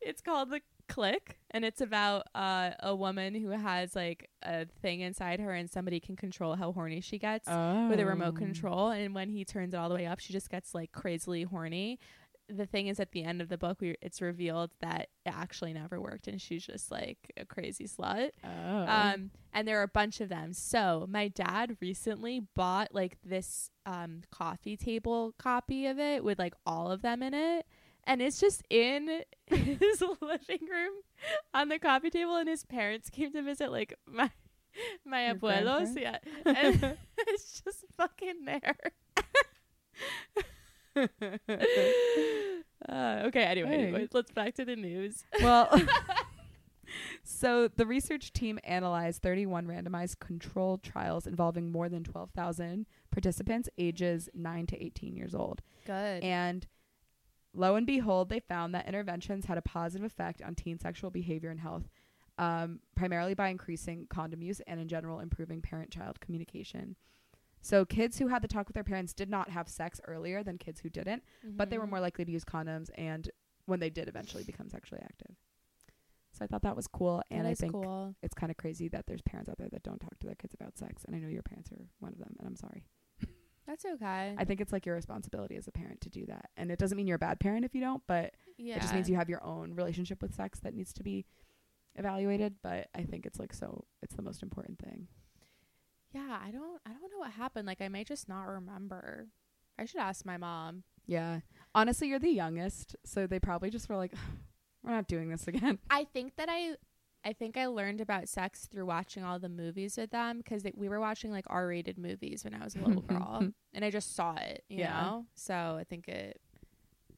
it's called the click and it's about uh, a woman who has like a thing inside her and somebody can control how horny she gets oh with a remote control and when he turns it all the way up she just gets like crazily horny the thing is at the end of the book we, it's revealed that it actually never worked and she's just like a crazy slut. Oh. Um and there are a bunch of them. So my dad recently bought like this um coffee table copy of it with like all of them in it and it's just in his living room on the coffee table and his parents came to visit like my my Your abuelos yeah. And it's just fucking there uh, okay anyway, Hey. anyway let's back to the news Well, so the research team analyzed 31 randomized controlled trials involving more than 12,000 participants ages 9 to 18 years old. good And lo and behold, they found that interventions had a positive effect on teen sexual behavior and health, um, primarily by increasing condom use and, in general, improving parent child communication. So, kids who had the talk with their parents did not have sex earlier than kids who didn't, but they were more mm-hmm. likely to use condoms and when they did eventually become sexually active. So I thought that was cool, and That I think cool. it's kind of crazy that there's parents out there that don't talk to their kids about sex, and I know your parents are one of them, and I'm sorry. That's okay. I think it's like your responsibility as a parent to do that, and it doesn't mean you're a bad parent if you don't, but yeah. it just means you have your own relationship with sex that needs to be evaluated. But I think it's like so, it's the most important thing. Yeah, I don't I don't know what happened. Like I may just not remember. I should ask my mom. Yeah, honestly, you're the youngest, so they probably just were like, "We're not doing this again." I think that I I think I learned about sex through watching all the movies with them because we were watching like R-rated movies when I was a little girl, and I just saw it, you Yeah. know. So I think it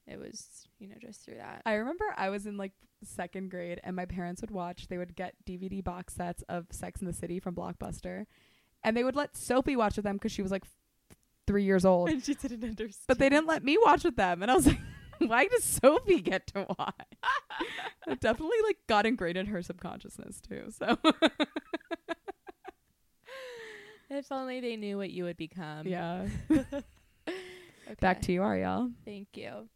it was you know just through that. I remember I was in like second grade and my parents would watch, they would get DVD box sets of Sex in the City from Blockbuster and they would let Sophie watch with them because she was like three years old. and she didn't understand. But they didn't let me watch with them. And I was like, Why does Sophie get to watch? it definitely like got ingrained in her subconsciousness too. So If only they knew what you would become. yeah. Okay. Back to you, Ariel. Thank you.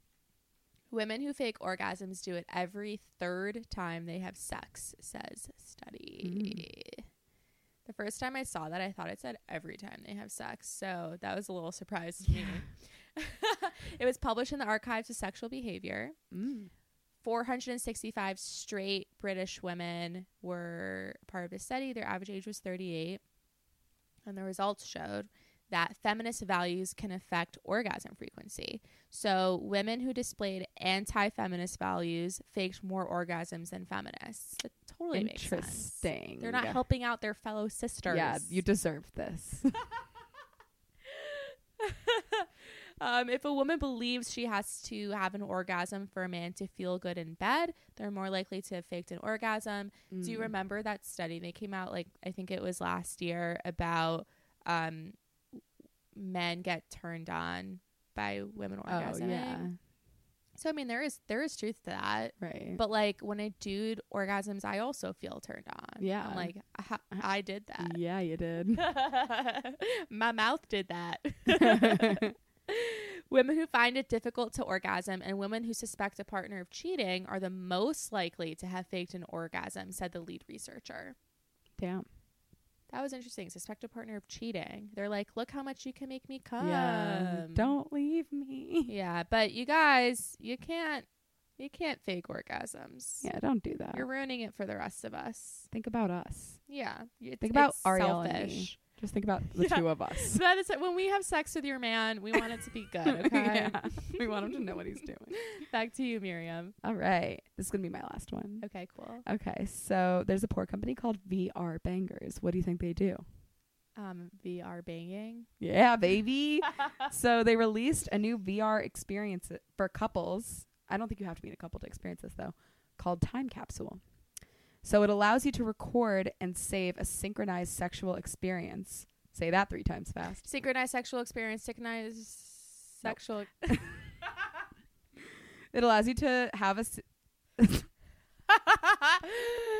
Women who fake orgasms do it every third time they have sex, says study. Mm. First time I saw that, I thought it said every time they have sex. So that was a little surprise to me. it was published in the Archives of Sexual Behavior. Mm. 465 straight British women were part of the study. Their average age was 38. And the results showed that feminist values can affect orgasm frequency. So, women who displayed anti feminist values faked more orgasms than feminists. It totally makes sense. Interesting. They're not helping out their fellow sisters. Yeah, you deserve this. um, if a woman believes she has to have an orgasm for a man to feel good in bed, they're more likely to have faked an orgasm. Do you Mm. remember that study? They came out like I think it was last year about um, men get turned on by women Oh orgasming. yeah, So I mean, there is there is truth to that. right. But like when a dude orgasms, I also feel turned on. Yeah. I'm like I, I did that. yeah, you did. My mouth did that. women who find it difficult to orgasm and women who suspect a partner of cheating are the most likely to have faked an orgasm, said the lead researcher. Damn. That was interesting. Suspect a partner of cheating. They're like, look how much you can make me come. Yeah. Don't leave me. Yeah, but you guys, you can't you can't fake orgasms. Yeah, don't do that. You're ruining it for the rest of us. Think about us. Yeah. It's, Think about Ariel and selfish. Just think about the Yeah. two of us. That is when we have sex with your man, we want it to be good, okay? yeah. We want him to know what he's doing. Back to you, Miriam. All right. This is going to be my last one. Okay, cool. Okay. So there's a poor company called VR Bangers. What do you think they do? Um, VR banging. Yeah, baby. so they released a new VR experience for couples. I don't think you have to be in a couple to experience this though, called Time Capsule. So it allows you to record and save a synchronized sexual experience. Say that three times fast. Synchronized sexual experience, synchronized Nope. sexual. It allows you to have a s-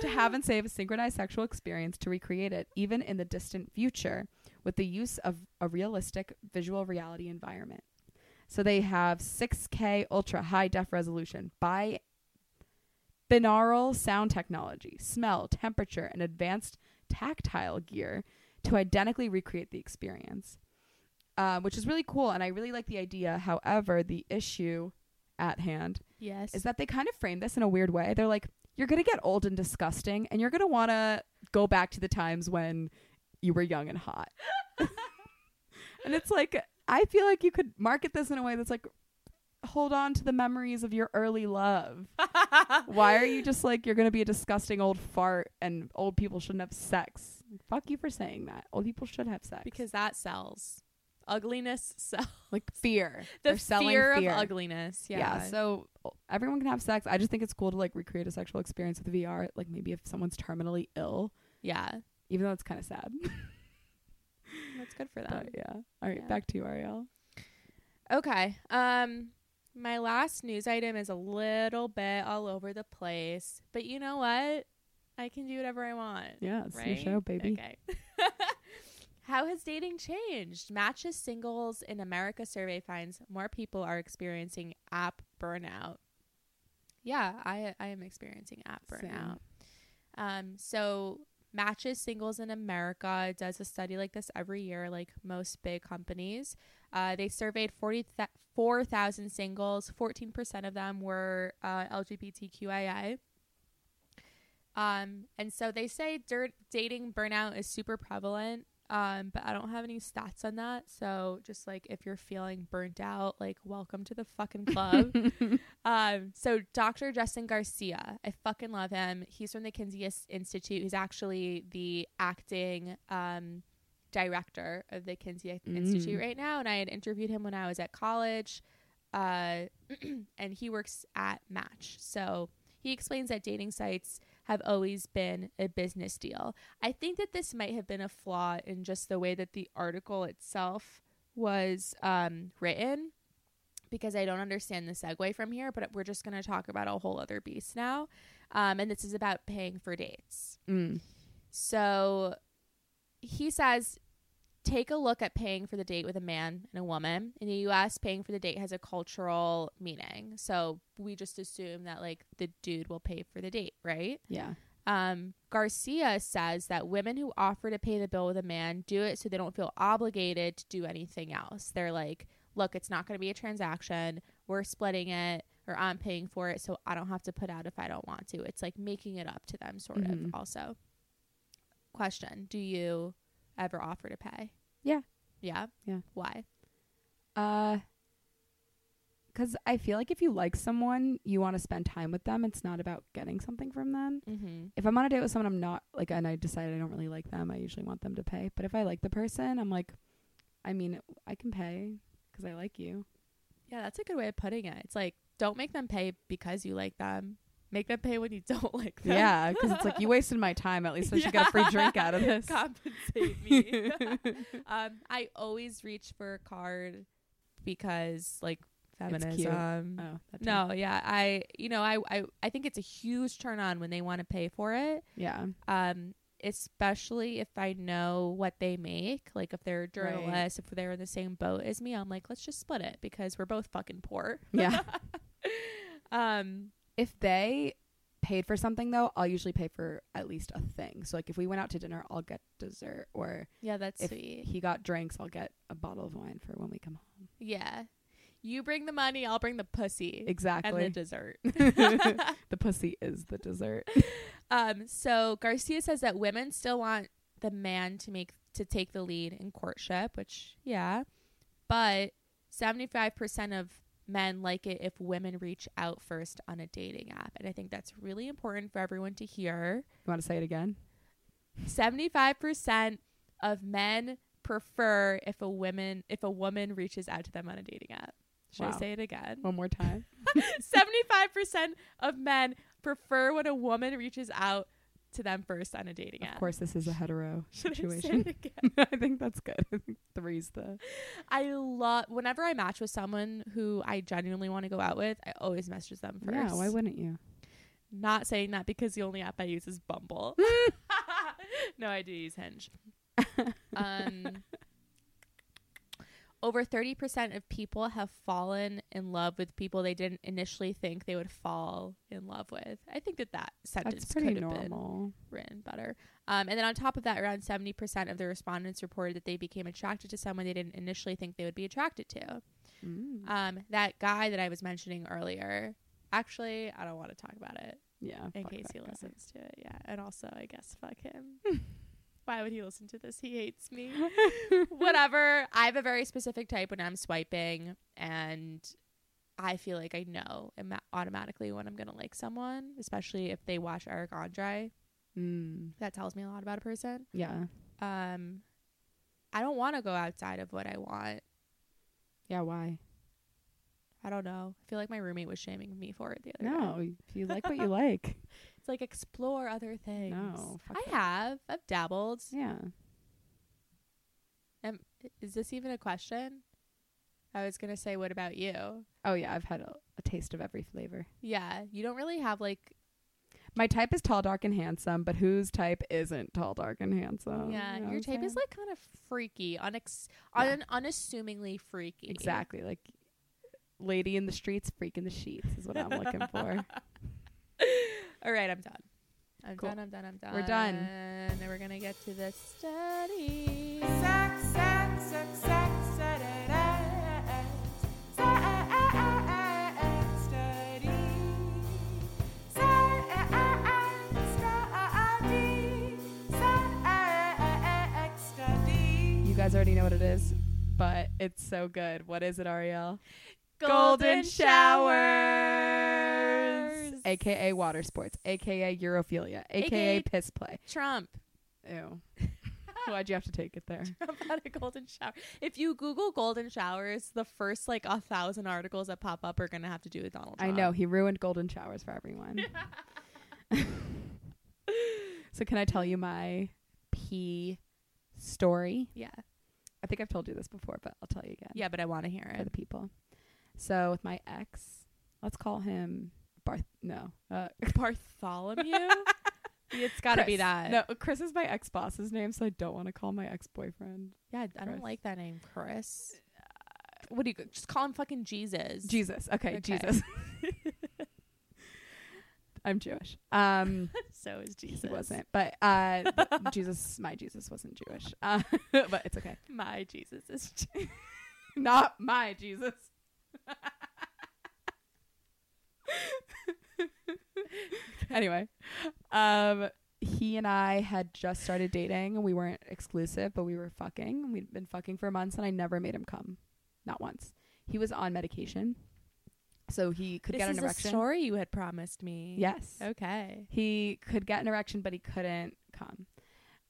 to have and save a synchronized sexual experience to recreate it even in the distant future with the use of a realistic visual reality environment. So they have 6K ultra high def resolution by binaural sound technology, smell, temperature, and advanced tactile gear to identically recreate the experience, uh, which is really cool. And I really like the idea. However, the issue at hand yes. is that they kind of frame this in a weird way. They're like, you're going to get old and disgusting, and you're going to want to go back to the times when you were young and hot. and it's like, I feel like you could market this in a way that's like, hold on to the memories of your early love. Why are you just like, you're going to be a disgusting old fart and old people shouldn't have sex? Fuck you for saying that. Old people should have sex. because that sells. Ugliness sells. like fear. The fear, fear. of ugliness. Yeah. yeah. so everyone can have sex i just think it's cool to like recreate a sexual experience with vr like maybe if someone's terminally ill yeah. even though it's kind of sad That's good for them. but yeah all right Yeah. back to you ariel Okay. Um my last news item is a little bit all over the place, but you know what? I can do whatever I want. yeah it's right? your show baby Okay. How has dating changed? Match's singles in America survey finds more people are experiencing app burnout. Yeah, I I am experiencing app Same. burnout. Um, so Match's Singles in America does a study like this every year, like most big companies. Uh, they surveyed 44,000 singles. 14% of them were uh, LGBTQIA. Um, and so they say dirt, dating burnout is super prevalent. Um, but I don't have any stats on that. So just like if you're feeling burnt out, like welcome to the fucking club. Um, so Dr. Justin Garcia, I fucking love him. He's from the Kinsey Institute. He's actually the acting um, director of the Kinsey Mm. Institute right now, and I had interviewed him when I was at college. Uh, and he works at Match. So he explains that dating sites have always been a business deal. I think that this might have been a flaw in just the way that the article itself was um, written because I don't understand the segue from here, but we're just going to talk about a whole other beast now. Um, and this is about paying for dates. Mm. So he says take a look at paying for the date with a man and a woman. In the US, paying for the date has a cultural meaning. So we just assume that like the dude will pay for the date, right? Yeah. Um, Garcia says that women who offer to pay the bill with a man do it so they don't feel obligated to do anything else. They're like, look, it's not going to be a transaction. We're splitting it or I'm paying for it so I don't have to put out if I don't want to. It's like making it up to them, sort Mhm. of, also. Question Do you ever offer to pay? Yeah. Yeah? Yeah. Why? Uh, because I feel like if you like someone, you want to spend time with them. It's not about getting something from them. Mm-hmm. If I'm on a date with someone I'm not like, and I decide I don't really like them, I usually want them to pay. But if I like the person, I'm like, I mean, I can pay because I like you. Yeah, that's a good way of putting it. It's like, don't make them pay because you like them. Make them pay when you don't like them. Yeah, because it's like you wasted my time. At least I should get a free drink out of this. Compensate me. um, I always reach for a card because like feminism. Oh, that. No, yeah, I you know I, I I think it's a huge turn on when they want to pay for it. Yeah. Um, especially if I know what they make. Like if they're journalists, if they're in the same boat as me, I'm like, let's just split it because we're both fucking poor. Yeah. Um, if they paid for something though, I'll usually pay for at least a thing. So like if we went out to dinner, I'll get dessert, or yeah, that's if sweet. he got drinks, I'll get a bottle of wine for when we come home. Yeah. You bring the money, I'll bring the pussy. Exactly. And the dessert. the pussy is the dessert. um, so Garcia says that women still want the man to make to take the lead in courtship, which yeah. But seventy five percent of men like it if women reach out first on a dating app. And I think that's really important for everyone to hear. You want to say it again? Seventy five percent of men prefer if a woman if a woman reaches out to them on a dating app. Should I say it again? One more time. 75% of men prefer when a woman reaches out to them first on a dating app. Of course, this is a hetero Should I situation. it again? I think that's good. I think three's the I love whenever I match with someone who I genuinely want to go out with, I always message them first. yeah. Why wouldn't you? Not saying that because the only app I use is Bumble. no, I do use Hinge. Um, over 30% of people have fallen in love with people they didn't initially think they would fall in love with. I think that that sentence That's pretty could have been written better. Um, and then on top of that, around 70% of the respondents reported that they became attracted to someone they didn't initially think they would be attracted to. Mm. Um, that guy that I was mentioning earlier, actually, I don't want to talk about it yeah. in case he guy. listens to it. Yeah. And also, I guess, fuck him. Why would he listen to this? He hates me. Whatever. I have a very specific type when I'm swiping, and I feel like I know ima- automatically when I'm going to like someone, especially if they watch Eric Andre. Mm. That tells me a lot about a person. Yeah. Um, I don't want to go outside of what I want. Yeah. Why? I don't know. I feel like my roommate was shaming me for it the other No. day. If you like what you like. Like explore other things. No, fuck I that. have. I've dabbled. Yeah. Um, is this even a question? I was gonna say, what about you? Oh yeah. I've had a, a taste of every flavor. Yeah, you don't really have like. My type is tall, dark, and handsome, but whose type isn't tall, dark, and handsome? yeah, You know your type is like kind of freaky, unex- Yeah. un- unassumingly freaky. exactly like lady in the streets, freak in the sheets is what I'm looking for. All right, I'm done. I'm Cool. done. I'm done. I'm done. We're done. And then we're gonna get to the study. Sex, sex, sex, sex. Sex study. Sex study. Study. You guys already know what it is, but it's so good. What is it, Ariel? Golden showers, showers. aka water sports, aka urophilia, aka, AKA piss play. Trump. Ew. Why'd you have to take it there? Trump had a golden shower. If you Google golden showers, the first like a thousand articles that pop up are gonna have to do with Donald Trump. I know he ruined golden showers for everyone. so can I tell you my pee story? Yeah. I think I've told you this before, but I'll tell you again. Yeah, but I want to hear for it. the people. So with my ex, let's call him Barth. No, uh, Bartholomew. it's got to be that. No, Chris is my ex boss's name, so I don't want to call my ex boyfriend Yeah, I Chris. don't like that name, Chris. What do you just call him? Fucking Jesus. Jesus. Okay, Okay. Jesus. I'm Jewish. Um, so is Jesus. he wasn't, but uh, Jesus, my Jesus wasn't Jewish. Uh, but it's okay. My Jesus is. Not my Jesus. anyway, um, he and I had just started dating, we weren't exclusive, but we were fucking. We'd been fucking for months, and I never made him come, not once. He was on medication, so he could this get is an a erection. story you had promised me. Yes, Okay. he could get an erection, but he couldn't come.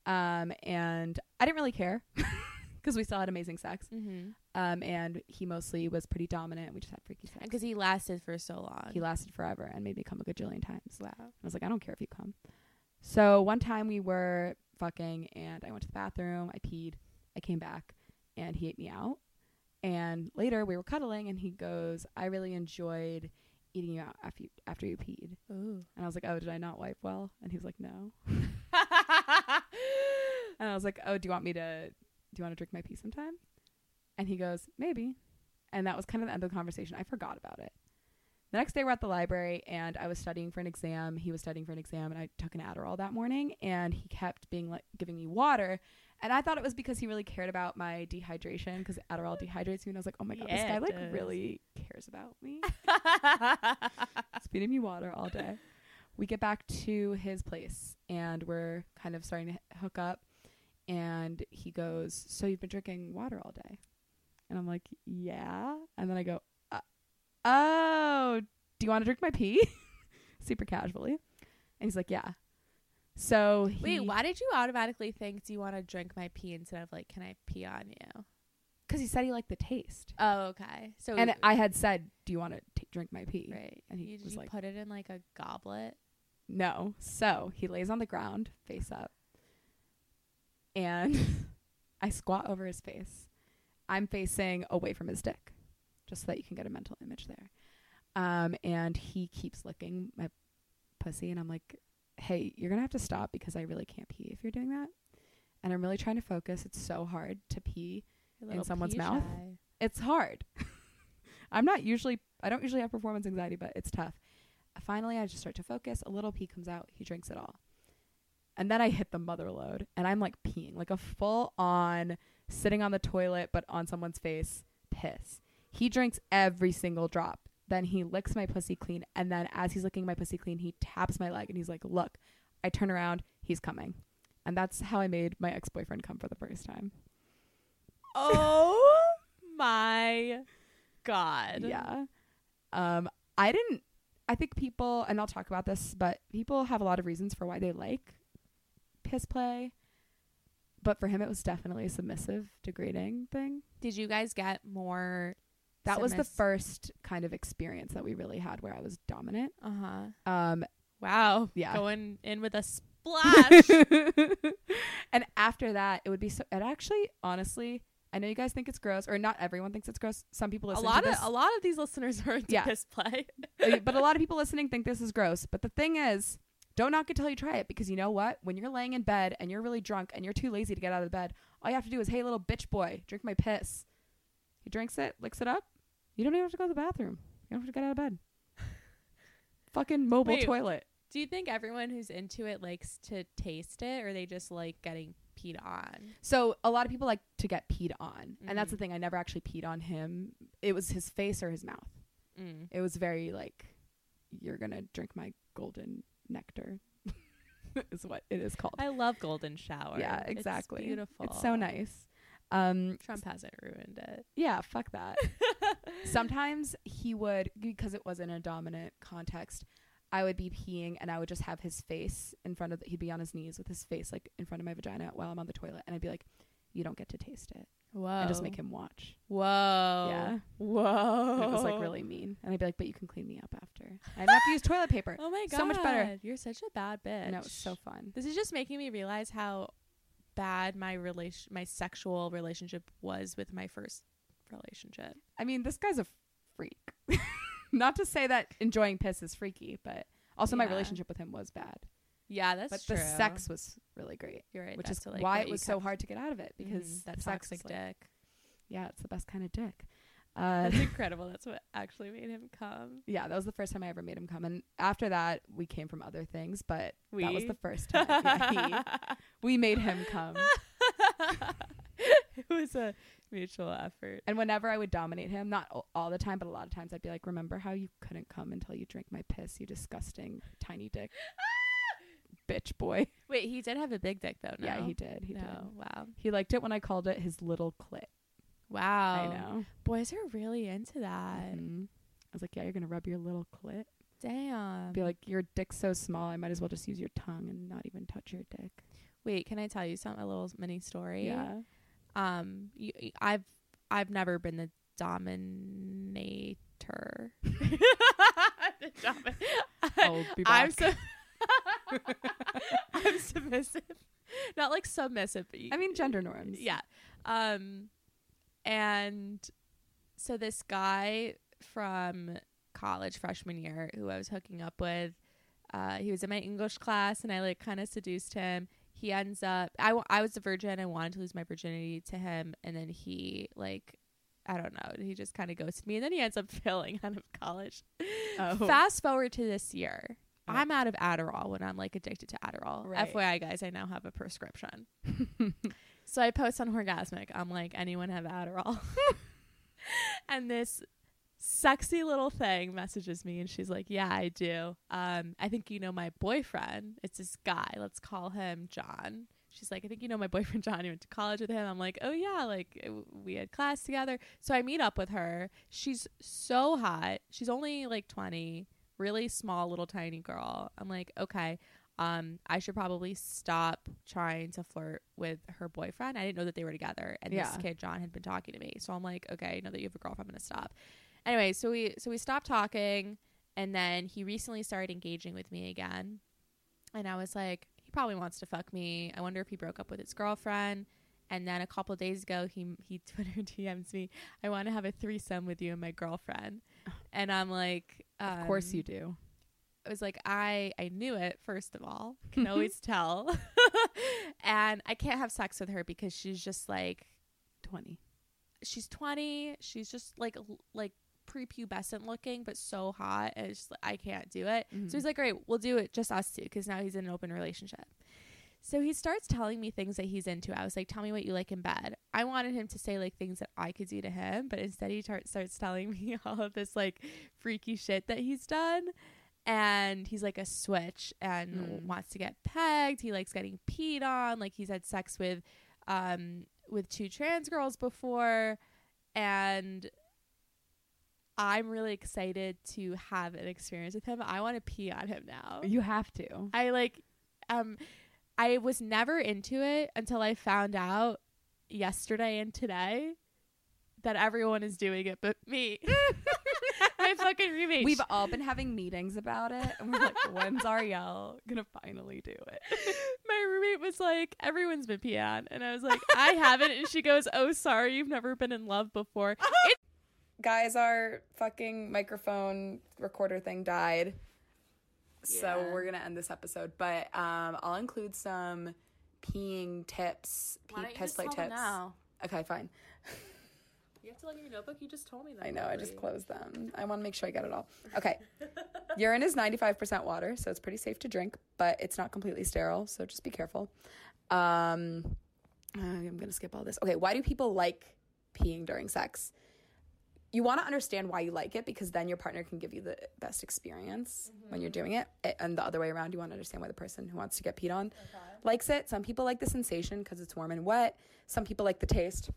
Um, and I didn't really care because we still had amazing sex. Mm-hmm. Um, and he mostly was pretty dominant. We just had freaky sex. Because he lasted for so long. he lasted forever and made me come a gajillion times. wow. I was like, I don't care if you come. So one time we were fucking and I went to the bathroom. I peed. I came back and he ate me out. And later we were cuddling and he goes, I really enjoyed eating you out after you, after you peed. Ooh. And I was like, Oh, did I not wipe well? And he was like, No. And I was like, "Oh, do you want me to? Do you want to drink my pee sometime?" And he goes, "Maybe." And that was kind of the end of the conversation. I forgot about it. The next day, we're at the library, and I was studying for an exam. He was studying for an exam, and I took an Adderall that morning. And he kept being like giving me water, and I thought it was because he really cared about my dehydration because Adderall dehydrates you. And I was like, "Oh my god, this guy like does. really cares about me." He's feeding me water all day. We get back to his place and we're kind of starting to hook up. And he goes, So you've been drinking water all day? And I'm like, Yeah. And then I go, uh, Oh, do you want to drink my pee? Super casually. And he's like, Yeah. So he, Wait, why did you automatically think, do you want to drink my pee instead of like, can I pee on you? Because he said he liked the taste. Oh, okay. So And I had said, Do you want to t- drink my pee? right. And he you, was like, put it in like a goblet. No. So he lays on the ground, face up, and I squat over his face. I'm facing away from his dick, just so that you can get a mental image there. Um, and he keeps licking my pussy, and I'm like, "Hey, you're gonna have to stop because I really can't pee if you're doing that." And I'm really trying to focus. It's so hard to pee. In someone's pee mouth? shy. It's hard. I'm not usually. I don't usually have performance anxiety, but it's tough. Finally, I just start to focus. A little pee comes out. He drinks it all. And then I hit the mother load and I'm like peeing, like a full on sitting on the toilet, but on someone's face piss. He drinks every single drop. Then he licks my pussy clean. And then as he's licking my pussy clean, he taps my leg and he's like, Look, I turn around, he's coming. And that's how I made my ex boyfriend come for the first time. Oh my god. Yeah. Um, I didn't. I think people, and I'll talk about this, but people have a lot of reasons for why they like piss play. But for him, it was definitely a submissive, degrading thing. Did you guys get more? That was the first kind of experience that we really had where I was dominant. Uh huh. Um, Wow. Yeah. Going in with a splash. and after that, it would be so. It actually, honestly, I know you guys think it's gross, or not everyone thinks it's gross. Some people a listen lot to of this. a lot of these listeners are into Yeah. play. But a lot of people listening think this is gross. But the thing is, don't knock it till you try it because you know what? When you're laying in bed and you're really drunk and you're too lazy to get out of the bed, all you have to do is, hey, little bitch boy, drink my piss. He drinks it, licks it up. You don't even have to go to the bathroom. You don't have to get out of bed. Fucking mobile Wait. toilet. Do you think everyone who's into it likes to taste it, or they just like getting peed on? So a lot of people like to get peed on, and that's the Mhm. thing. I never actually peed on him. It was his face or his mouth. Mm. It was very like, you're gonna drink my golden nectar, is what it is called. I love golden shower. Yeah, It's exactly. beautiful. It's so nice. Um, Trump hasn't ruined it. yeah, fuck that. Sometimes he would because it was in a dominant context. I would be peeing and I would just have his face in front of. The, he'd be on his knees with his face like in front of my vagina while I'm on the toilet, and I'd be like, "You don't get to taste it," Whoa. and just make him watch. Whoa. Yeah. Whoa. And it was like really mean, and I'd be like, "But you can clean me up after." I didn't have to use toilet paper. Oh my god. So much better. You're such a bad bitch. And it was so fun. This is just making me realize how bad my relation, my sexual relationship was with my first relationship. I mean, this guy's a freak. Not to say that enjoying piss is freaky, but also my relationship with him was bad. Yeah, that's true. but true. the sex was really great, You're right. which is to, like, why it was so hard to get out of it because Mhm, that sex toxic is like- dick. yeah, it's the best kind of dick. Uh, That's incredible. That's what actually made him come. yeah, that was the first time I ever made him come, and after that we came from other things, but We that was the first time yeah, he- we made him come. it was a mutual effort. And whenever I would dominate him, not all- all the time, but a lot of times, I'd be like, "Remember how you couldn't come until you drank my piss, you disgusting tiny dick bitch boy." Wait, he did have a big dick though. No? Yeah, he did. He no, did. wow, He liked it when I called it his little clit. wow. I know. Boys are really into that. Mhm. I was like, "Yeah, you're gonna rub your little clit." Damn. Be like, "Your dick's so small, I might as well just use your tongue and not even touch your dick." Wait, can I tell you something? A little mini story. Yeah. Um, you, I've I've never been the dominator. the domi- I'll be I'm so I'm submissive, not like submissive. But you, I mean, gender norms. yeah. Um, and so this guy from college freshman year who I was hooking up with, uh, he was in my English class, and I like kind of seduced him. He ends up, I, I was a virgin. I wanted to lose my virginity to him, and then he like. I don't know. He just kind of ghosted me, and then he ends up failing out of college. Oh. Fast forward to this year, Oh. I'm out of Adderall when I'm like addicted to Adderall. Right. FYI, guys, I now have a prescription. So I post on Orgasmic. I'm like, anyone have Adderall? and this sexy little thing messages me, and she's like, Yeah, I do. Um, I think you know my boyfriend. It's this guy. Let's call him John. She's like, I think you know my boyfriend John. You went to college with him. I'm like, Oh yeah, like we had class together. So I meet up with her. She's so hot. She's only like 20, really small, little tiny girl. I'm like, okay um, I should probably stop trying to flirt with her boyfriend. I didn't know that they were together, and Yeah. this kid John had been talking to me. So I'm like, okay, now that you have a girlfriend, I'm gonna stop. Anyway, so we so we stopped talking, and then he recently started engaging with me again, and I was like, he probably wants to fuck me. I wonder if he broke up with his girlfriend. And then a couple days ago, he he Twitter DMs me, I want to have a threesome with you and my girlfriend, and I'm like, Of course um, you do. I was like, I I knew it first of all. Can always tell, and I can't have sex with her because she's just like Twenty. she's twenty. She's just like like prepubescent looking, but so hot. And it's just like, I can't do it. Mhm. So he's like, great, we'll do it just us two because now he's in an open relationship. So he starts telling me things that he's into. I was like, tell me what you like in bed. I wanted him to say like things that I could do to him, but instead he tar- starts telling me all of this like freaky shit that he's done. And he's like a switch and Mm. wants to get pegged. He likes getting peed on. Like he's had sex with, um, with two trans girls before, and I'm really excited to have an experience with him. I want to pee on him now. You have to. I like um I was never into it until I found out yesterday and today that everyone is doing it but me. My fucking roommate. We've all been having meetings about it, and we're like, "When's Ariel gonna finally do it?" my roommate was like, everyone's been peeing. And I was like, I haven't. And she goes, Oh, sorry, you've never been in love before. Guys, our fucking microphone recorder thing died, so Yeah. we're gonna end this episode. But um, I'll include some peeing tips, pee, piss play tips. Okay, fine. You have to look at your notebook. You just told me that. I know. I just closed them. I want to make sure I get it all. Okay. Urine is 95% water, so it's pretty safe to drink, but it's not completely sterile, so just be careful. Um, I'm going to skip all this. Okay. Why do people like peeing during sex? You want to understand why you like it because then your partner can give you the best experience when you're doing it. And the other way around, you want to understand why the person who wants to get peed on likes it. Some people like the sensation because it's warm and wet. Some people like the taste.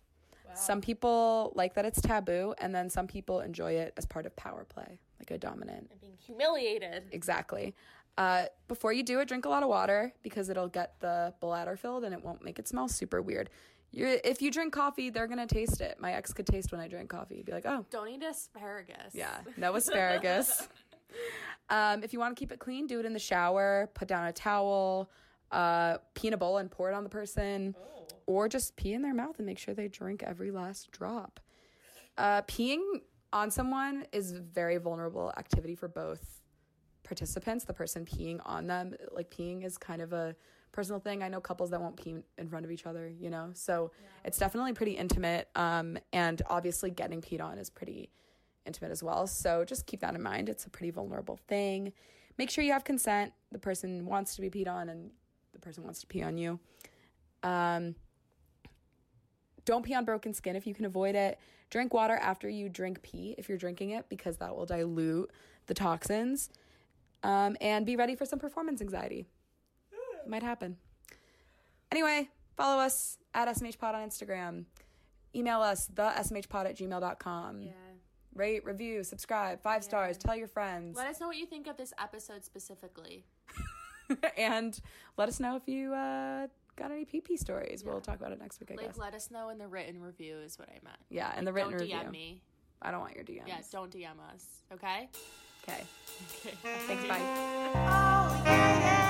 Some people like that it's taboo, and then some people enjoy it as part of power play, like a dominant. I'm being humiliated. Exactly. Uh, before you do it, drink a lot of water because it'll get the bladder filled and it won't make it smell super weird. You're, if you drink coffee, they're gonna taste it. My ex could taste when I drank coffee. He'd be like, "Oh, Don't eat asparagus. yeah, no asparagus." um, if you want to keep it clean, do it in the shower. Put down a towel, uh, pee in a bowl and pour it on the person, or just pee in their mouth and make sure they drink every last drop. Uh, peeing on someone is a very vulnerable activity for both participants, the person peeing on them. Like peeing is kind of a personal thing. I know couples that won't pee in front of each other, you know? So it's definitely pretty intimate. Um, and obviously getting peed on is pretty intimate as well. So just keep that in mind. It's a pretty vulnerable thing. Make sure you have consent. The person wants to be peed on and the person wants to pee on you. Um, don't pee on broken skin if you can avoid it. Drink water after you drink pee if you're drinking it because that will dilute the toxins. Um, and be ready for some performance anxiety. It might happen. Anyway, follow us at SMHpod on Instagram. Email us, the smhpod at gmail.com. Yeah. Rate, review, subscribe, five stars, tell your friends. Let us know what you think of this episode specifically. and let us know if you uh, got any PP stories. We'll talk about it next week, I Like, guess. let us know in the written review is what I meant. Yeah, and the written don't review. DM me. I don't want your DMs. Yeah, don't DM us. Okay. Okay. Okay. Thanks. Bye. Oh, yeah, yeah.